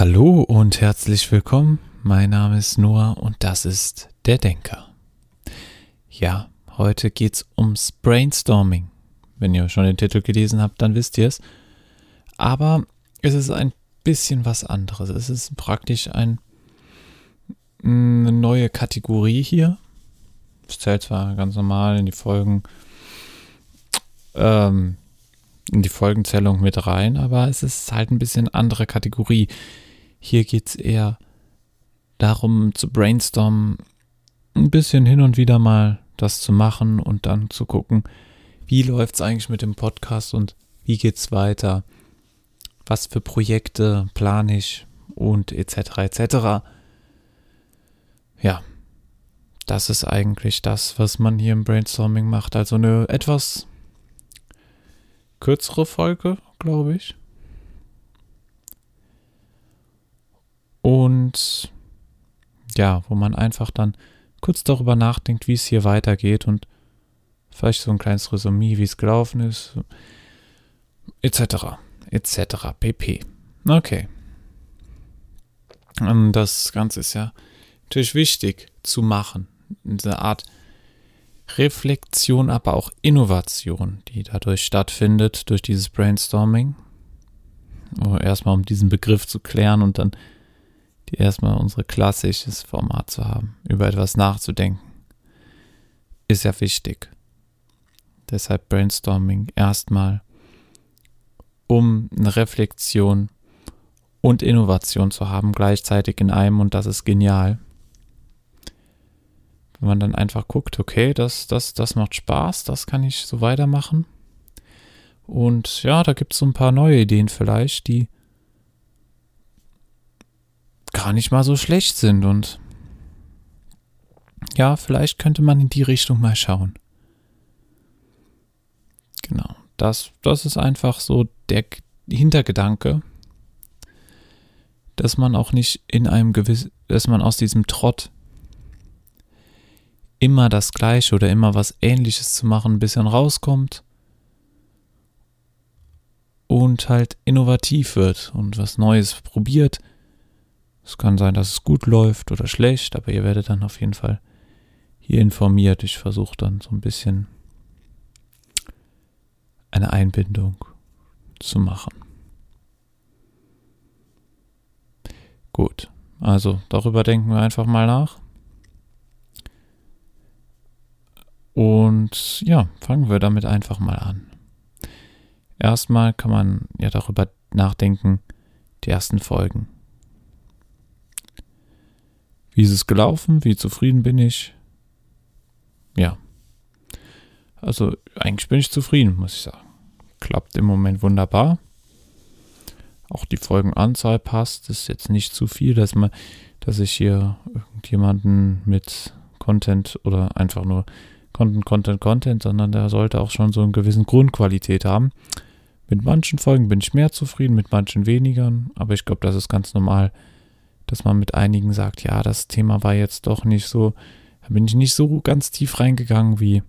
Hallo und herzlich willkommen. Mein Name ist Noah und das ist der Denker. Ja, heute geht's ums Brainstorming. Wenn ihr schon den Titel gelesen habt, dann wisst ihr es. Aber es ist ein bisschen was anderes. Es ist praktisch ein, eine neue Kategorie hier. Es zählt zwar ganz normal in die Folgen, ähm, in die Folgenzählung mit rein, aber es ist halt ein bisschen andere Kategorie. Hier geht es eher darum zu brainstormen, ein bisschen hin und wieder mal das zu machen und dann zu gucken, wie läuft es eigentlich mit dem Podcast und wie geht es weiter, was für Projekte plane ich und etc. etc. Ja, das ist eigentlich das, was man hier im Brainstorming macht. Also eine etwas kürzere Folge, glaube ich. Und ja, wo man einfach dann kurz darüber nachdenkt, wie es hier weitergeht und vielleicht so ein kleines Resümee, wie es gelaufen ist, etc. etc. pp. Okay. Und das Ganze ist ja natürlich wichtig zu machen. Diese Art Reflexion, aber auch Innovation, die dadurch stattfindet, durch dieses Brainstorming. Erstmal um diesen Begriff zu klären und dann die erstmal unser klassisches Format zu haben, über etwas nachzudenken, ist ja wichtig. Deshalb Brainstorming erstmal, um eine Reflexion und Innovation zu haben, gleichzeitig in einem und das ist genial. Wenn man dann einfach guckt, okay, das, das, das macht Spaß, das kann ich so weitermachen. Und ja, da gibt es so ein paar neue Ideen vielleicht, die gar nicht mal so schlecht sind und ja, vielleicht könnte man in die Richtung mal schauen. Genau, das, das ist einfach so der Hintergedanke, dass man auch nicht in einem gewissen, dass man aus diesem Trott immer das Gleiche oder immer was Ähnliches zu machen ein bisschen rauskommt und halt innovativ wird und was Neues probiert es kann sein, dass es gut läuft oder schlecht, aber ihr werdet dann auf jeden Fall hier informiert. Ich versuche dann so ein bisschen eine Einbindung zu machen. Gut, also darüber denken wir einfach mal nach. Und ja, fangen wir damit einfach mal an. Erstmal kann man ja darüber nachdenken, die ersten Folgen. Wie ist es gelaufen? Wie zufrieden bin ich? Ja. Also eigentlich bin ich zufrieden, muss ich sagen. Klappt im Moment wunderbar. Auch die Folgenanzahl passt. Ist jetzt nicht zu viel, dass man, dass ich hier irgendjemanden mit Content oder einfach nur Content, Content, Content, sondern der sollte auch schon so eine gewisse Grundqualität haben. Mit manchen Folgen bin ich mehr zufrieden, mit manchen weniger, aber ich glaube, das ist ganz normal dass man mit einigen sagt, ja, das Thema war jetzt doch nicht so, da bin ich nicht so ganz tief reingegangen, wie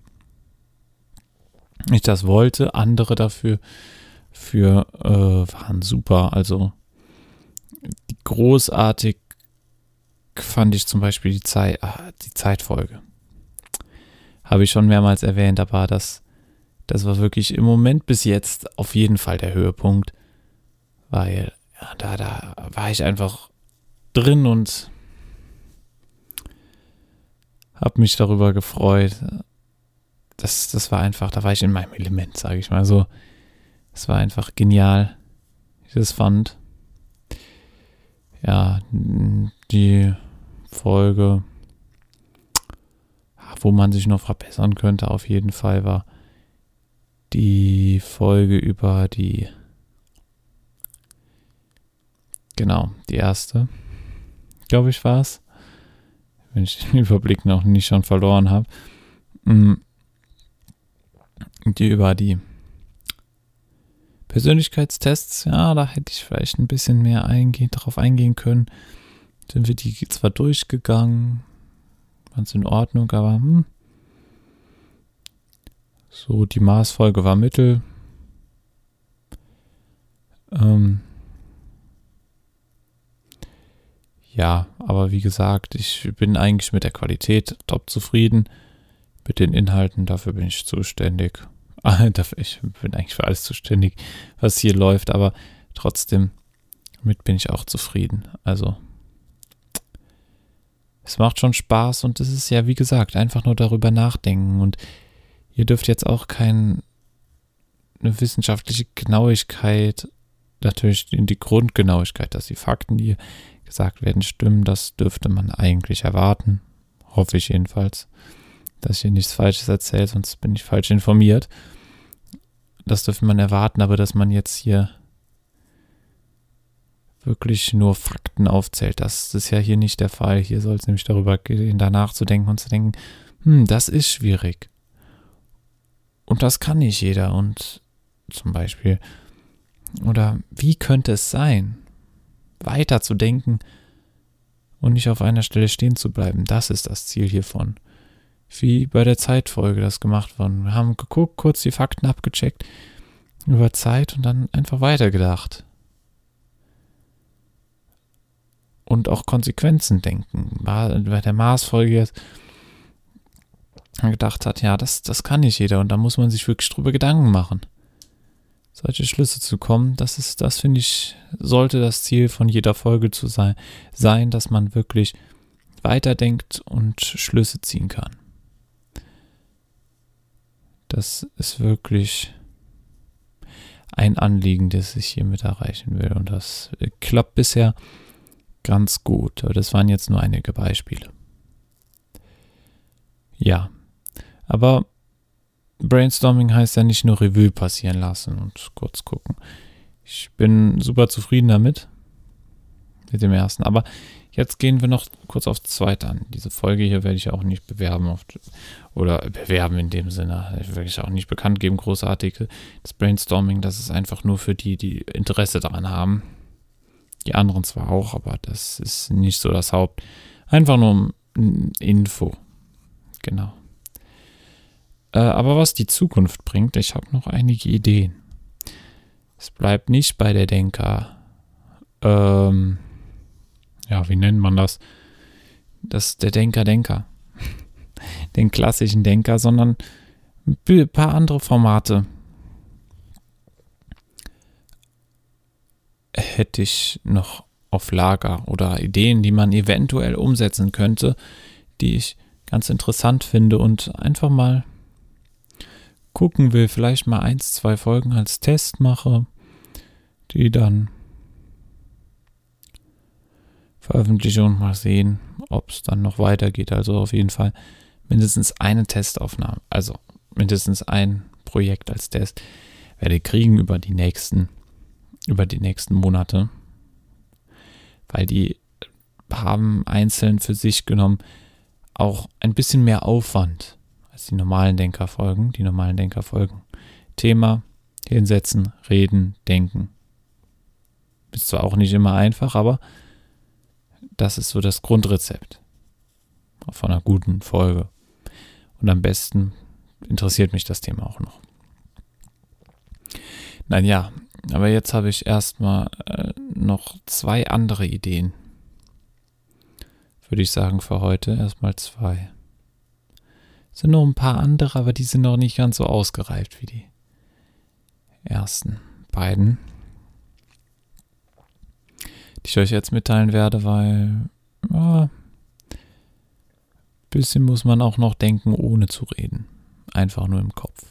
ich das wollte. Andere dafür für, äh, waren super. Also großartig fand ich zum Beispiel die, Zeit, ah, die Zeitfolge. Habe ich schon mehrmals erwähnt, aber das, das war wirklich im Moment bis jetzt auf jeden Fall der Höhepunkt, weil ja, da, da war ich einfach drin und habe mich darüber gefreut. Das, das war einfach, da war ich in meinem Element, sage ich mal so. Es war einfach genial, wie ich das fand. Ja, die Folge, wo man sich noch verbessern könnte, auf jeden Fall war die Folge über die, genau, die erste glaube ich, war es. Wenn ich den Überblick noch nicht schon verloren habe. Mm. Die über die Persönlichkeitstests, ja, da hätte ich vielleicht ein bisschen mehr eingehen, drauf eingehen können. Sind wir die zwar durchgegangen, ganz in Ordnung, aber hm. So, die Maßfolge war Mittel. Ähm, Ja, aber wie gesagt, ich bin eigentlich mit der Qualität top zufrieden. Mit den Inhalten, dafür bin ich zuständig. Ich bin eigentlich für alles zuständig, was hier läuft, aber trotzdem, mit bin ich auch zufrieden. Also, es macht schon Spaß und es ist ja, wie gesagt, einfach nur darüber nachdenken. Und ihr dürft jetzt auch keine wissenschaftliche Genauigkeit, natürlich die Grundgenauigkeit, dass die Fakten, die gesagt werden, stimmen, das dürfte man eigentlich erwarten. Hoffe ich jedenfalls dass ich hier nichts Falsches erzähle, sonst bin ich falsch informiert. Das dürfte man erwarten, aber dass man jetzt hier wirklich nur Fakten aufzählt, das ist ja hier nicht der Fall. Hier soll es nämlich darüber gehen, danach zu denken und zu denken, hm, das ist schwierig. Und das kann nicht jeder. Und zum Beispiel, oder wie könnte es sein, weiter zu denken und nicht auf einer Stelle stehen zu bleiben? Das ist das Ziel hiervon wie bei der Zeitfolge das gemacht worden. Wir haben geguckt, kurz die Fakten abgecheckt über Zeit und dann einfach weitergedacht. Und auch Konsequenzen denken. Bei der Maßfolge jetzt gedacht hat, ja, das, das kann nicht jeder und da muss man sich wirklich drüber Gedanken machen. Solche Schlüsse zu kommen, das ist, das finde ich, sollte das Ziel von jeder Folge zu sein, sein, dass man wirklich weiterdenkt und Schlüsse ziehen kann. Das ist wirklich ein Anliegen, das ich hiermit erreichen will. Und das klappt bisher ganz gut. Aber das waren jetzt nur einige Beispiele. Ja, aber Brainstorming heißt ja nicht nur Revue passieren lassen und kurz gucken. Ich bin super zufrieden damit, mit dem ersten. Aber Jetzt gehen wir noch kurz aufs zweite an. Diese Folge hier werde ich auch nicht bewerben auf, oder bewerben in dem Sinne. Ich werde ich auch nicht bekannt geben, großartige. Das Brainstorming, das ist einfach nur für die, die Interesse daran haben. Die anderen zwar auch, aber das ist nicht so das Haupt. Einfach nur um Info. Genau. Äh, aber was die Zukunft bringt, ich habe noch einige Ideen. Es bleibt nicht bei der Denker. Ähm, ja, wie nennt man das? Das der Denker Denker. Den klassischen Denker, sondern ein paar andere Formate hätte ich noch auf Lager oder Ideen, die man eventuell umsetzen könnte, die ich ganz interessant finde und einfach mal gucken will, vielleicht mal eins, zwei Folgen als Test mache, die dann veröffentliche und mal sehen, ob es dann noch weitergeht. Also auf jeden Fall mindestens eine Testaufnahme, also mindestens ein Projekt als Test werde ich kriegen über die nächsten, über die nächsten Monate, weil die haben einzeln für sich genommen auch ein bisschen mehr Aufwand als die normalen Denkerfolgen. Die normalen Denkerfolgen. Thema, hinsetzen, reden, denken. Ist zwar auch nicht immer einfach, aber das ist so das Grundrezept von einer guten Folge. Und am besten interessiert mich das Thema auch noch. Nein, ja, aber jetzt habe ich erstmal äh, noch zwei andere Ideen. Würde ich sagen für heute erstmal zwei. Sind noch ein paar andere, aber die sind noch nicht ganz so ausgereift wie die ersten beiden die ich euch jetzt mitteilen werde, weil ja, bisschen muss man auch noch denken, ohne zu reden. Einfach nur im Kopf.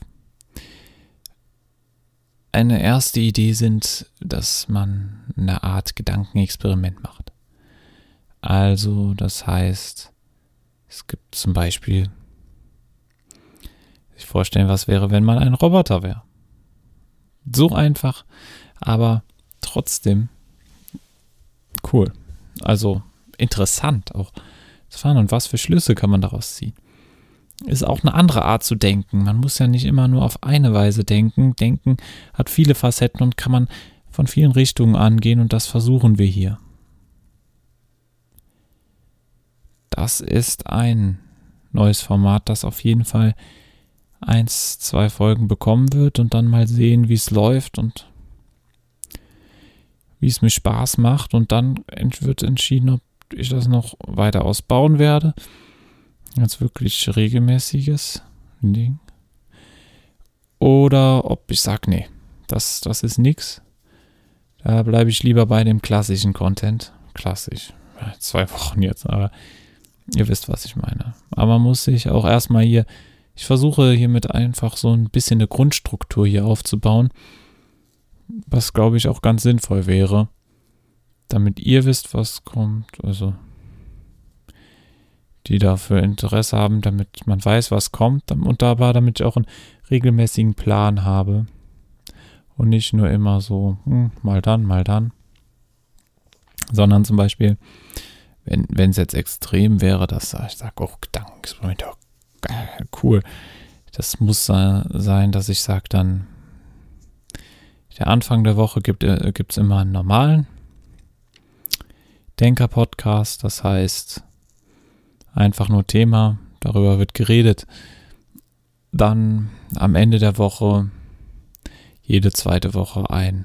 Eine erste Idee sind, dass man eine Art Gedankenexperiment macht. Also, das heißt, es gibt zum Beispiel, sich vorstellen, was wäre, wenn man ein Roboter wäre. So einfach, aber trotzdem Cool. Also interessant auch zu fahren und was für Schlüsse kann man daraus ziehen. Ist auch eine andere Art zu denken. Man muss ja nicht immer nur auf eine Weise denken. Denken hat viele Facetten und kann man von vielen Richtungen angehen und das versuchen wir hier. Das ist ein neues Format, das auf jeden Fall eins, zwei Folgen bekommen wird und dann mal sehen, wie es läuft und wie es mir Spaß macht und dann wird entschieden, ob ich das noch weiter ausbauen werde. Als wirklich regelmäßiges Ding. Oder ob ich sage, nee, das, das ist nix. Da bleibe ich lieber bei dem klassischen Content. Klassisch. Zwei Wochen jetzt, aber ihr wisst, was ich meine. Aber man muss sich auch erstmal hier, ich versuche hiermit einfach so ein bisschen eine Grundstruktur hier aufzubauen, was glaube ich auch ganz sinnvoll wäre, damit ihr wisst, was kommt. Also die dafür Interesse haben, damit man weiß, was kommt und dabei, damit ich auch einen regelmäßigen Plan habe und nicht nur immer so, hm, mal dann, mal dann, sondern zum Beispiel, wenn es jetzt extrem wäre, dass ich sage, oh, Gedankenexperiment, oh, cool, das muss sein, dass ich sage dann, der Anfang der Woche gibt es äh, immer einen normalen Denker-Podcast, das heißt, einfach nur Thema, darüber wird geredet. Dann am Ende der Woche, jede zweite Woche ein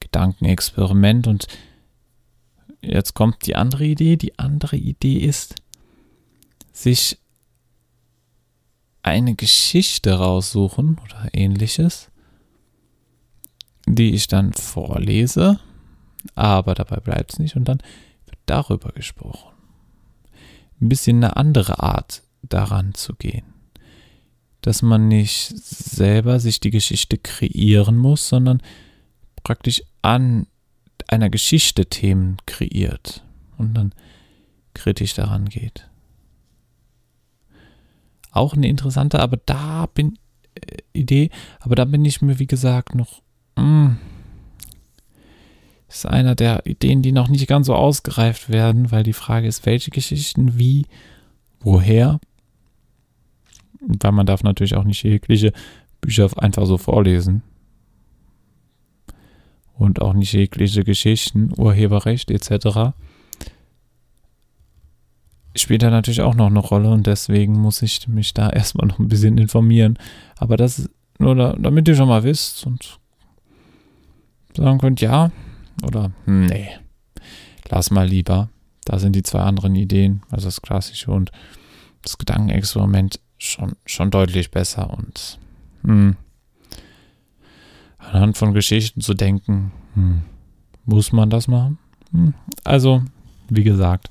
Gedankenexperiment und jetzt kommt die andere Idee. Die andere Idee ist, sich eine Geschichte raussuchen oder ähnliches, die ich dann vorlese, aber dabei bleibt es nicht und dann wird darüber gesprochen ein bisschen eine andere Art daran zu gehen. Dass man nicht selber sich die Geschichte kreieren muss, sondern praktisch an einer Geschichte Themen kreiert und dann kritisch daran geht. Auch eine interessante, aber da bin äh, Idee, aber da bin ich mir wie gesagt noch mh, mm, ist einer der Ideen, die noch nicht ganz so ausgereift werden, weil die Frage ist, welche Geschichten, wie, woher. Weil man darf natürlich auch nicht jegliche Bücher einfach so vorlesen. Und auch nicht jegliche Geschichten, Urheberrecht etc. Spielt da natürlich auch noch eine Rolle und deswegen muss ich mich da erstmal noch ein bisschen informieren. Aber das nur da, damit ihr schon mal wisst und sagen könnt, ja, oder? Nee. Lass mal lieber. Da sind die zwei anderen Ideen, also das Klassische und das Gedankenexperiment, schon, schon deutlich besser. Und hm, anhand von Geschichten zu denken, hm, muss man das machen? Hm, also, wie gesagt.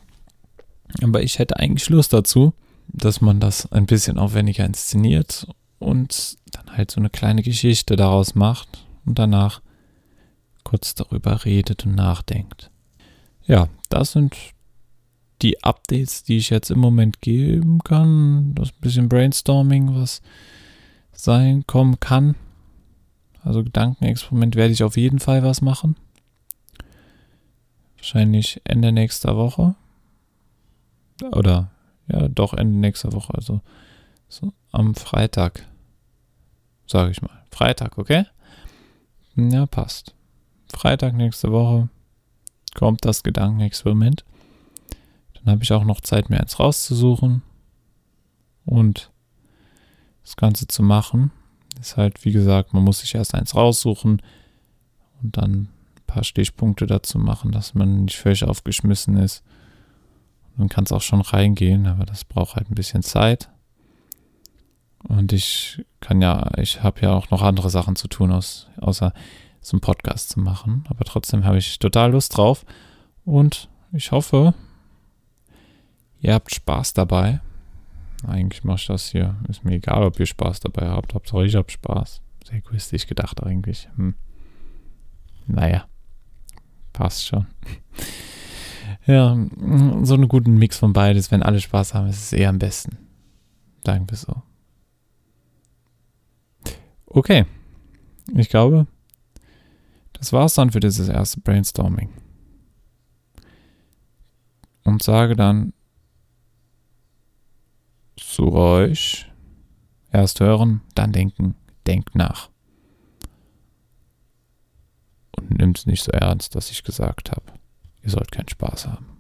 Aber ich hätte eigentlich Lust dazu, dass man das ein bisschen aufwendiger inszeniert und dann halt so eine kleine Geschichte daraus macht und danach kurz darüber redet und nachdenkt. Ja, das sind die Updates, die ich jetzt im Moment geben kann. Das bisschen Brainstorming, was sein kommen kann. Also Gedankenexperiment werde ich auf jeden Fall was machen. Wahrscheinlich Ende nächster Woche. Oder ja, doch Ende nächster Woche. Also so am Freitag. Sage ich mal. Freitag, okay? Ja, passt. Freitag nächste Woche kommt das Gedankenexperiment. Dann habe ich auch noch Zeit, mir eins rauszusuchen und das Ganze zu machen. Ist halt, wie gesagt, man muss sich erst eins raussuchen und dann ein paar Stichpunkte dazu machen, dass man nicht völlig aufgeschmissen ist. Man kann es auch schon reingehen, aber das braucht halt ein bisschen Zeit. Und ich kann ja, ich habe ja auch noch andere Sachen zu tun, aus, außer so einen Podcast zu machen. Aber trotzdem habe ich total Lust drauf. Und ich hoffe, ihr habt Spaß dabei. Eigentlich mache ich das hier. Ist mir egal, ob ihr Spaß dabei habt. Hauptsache ich habe Spaß. Sehr egoistisch gedacht eigentlich. Hm. Naja, passt schon. ja, so einen guten Mix von beides. Wenn alle Spaß haben, ist es eher am besten. Sagen wir so. Okay. Ich glaube, das war's dann für dieses erste Brainstorming. Und sage dann zu euch, erst hören, dann denken, denkt nach. Und nimmt es nicht so ernst, dass ich gesagt habe, ihr sollt keinen Spaß haben.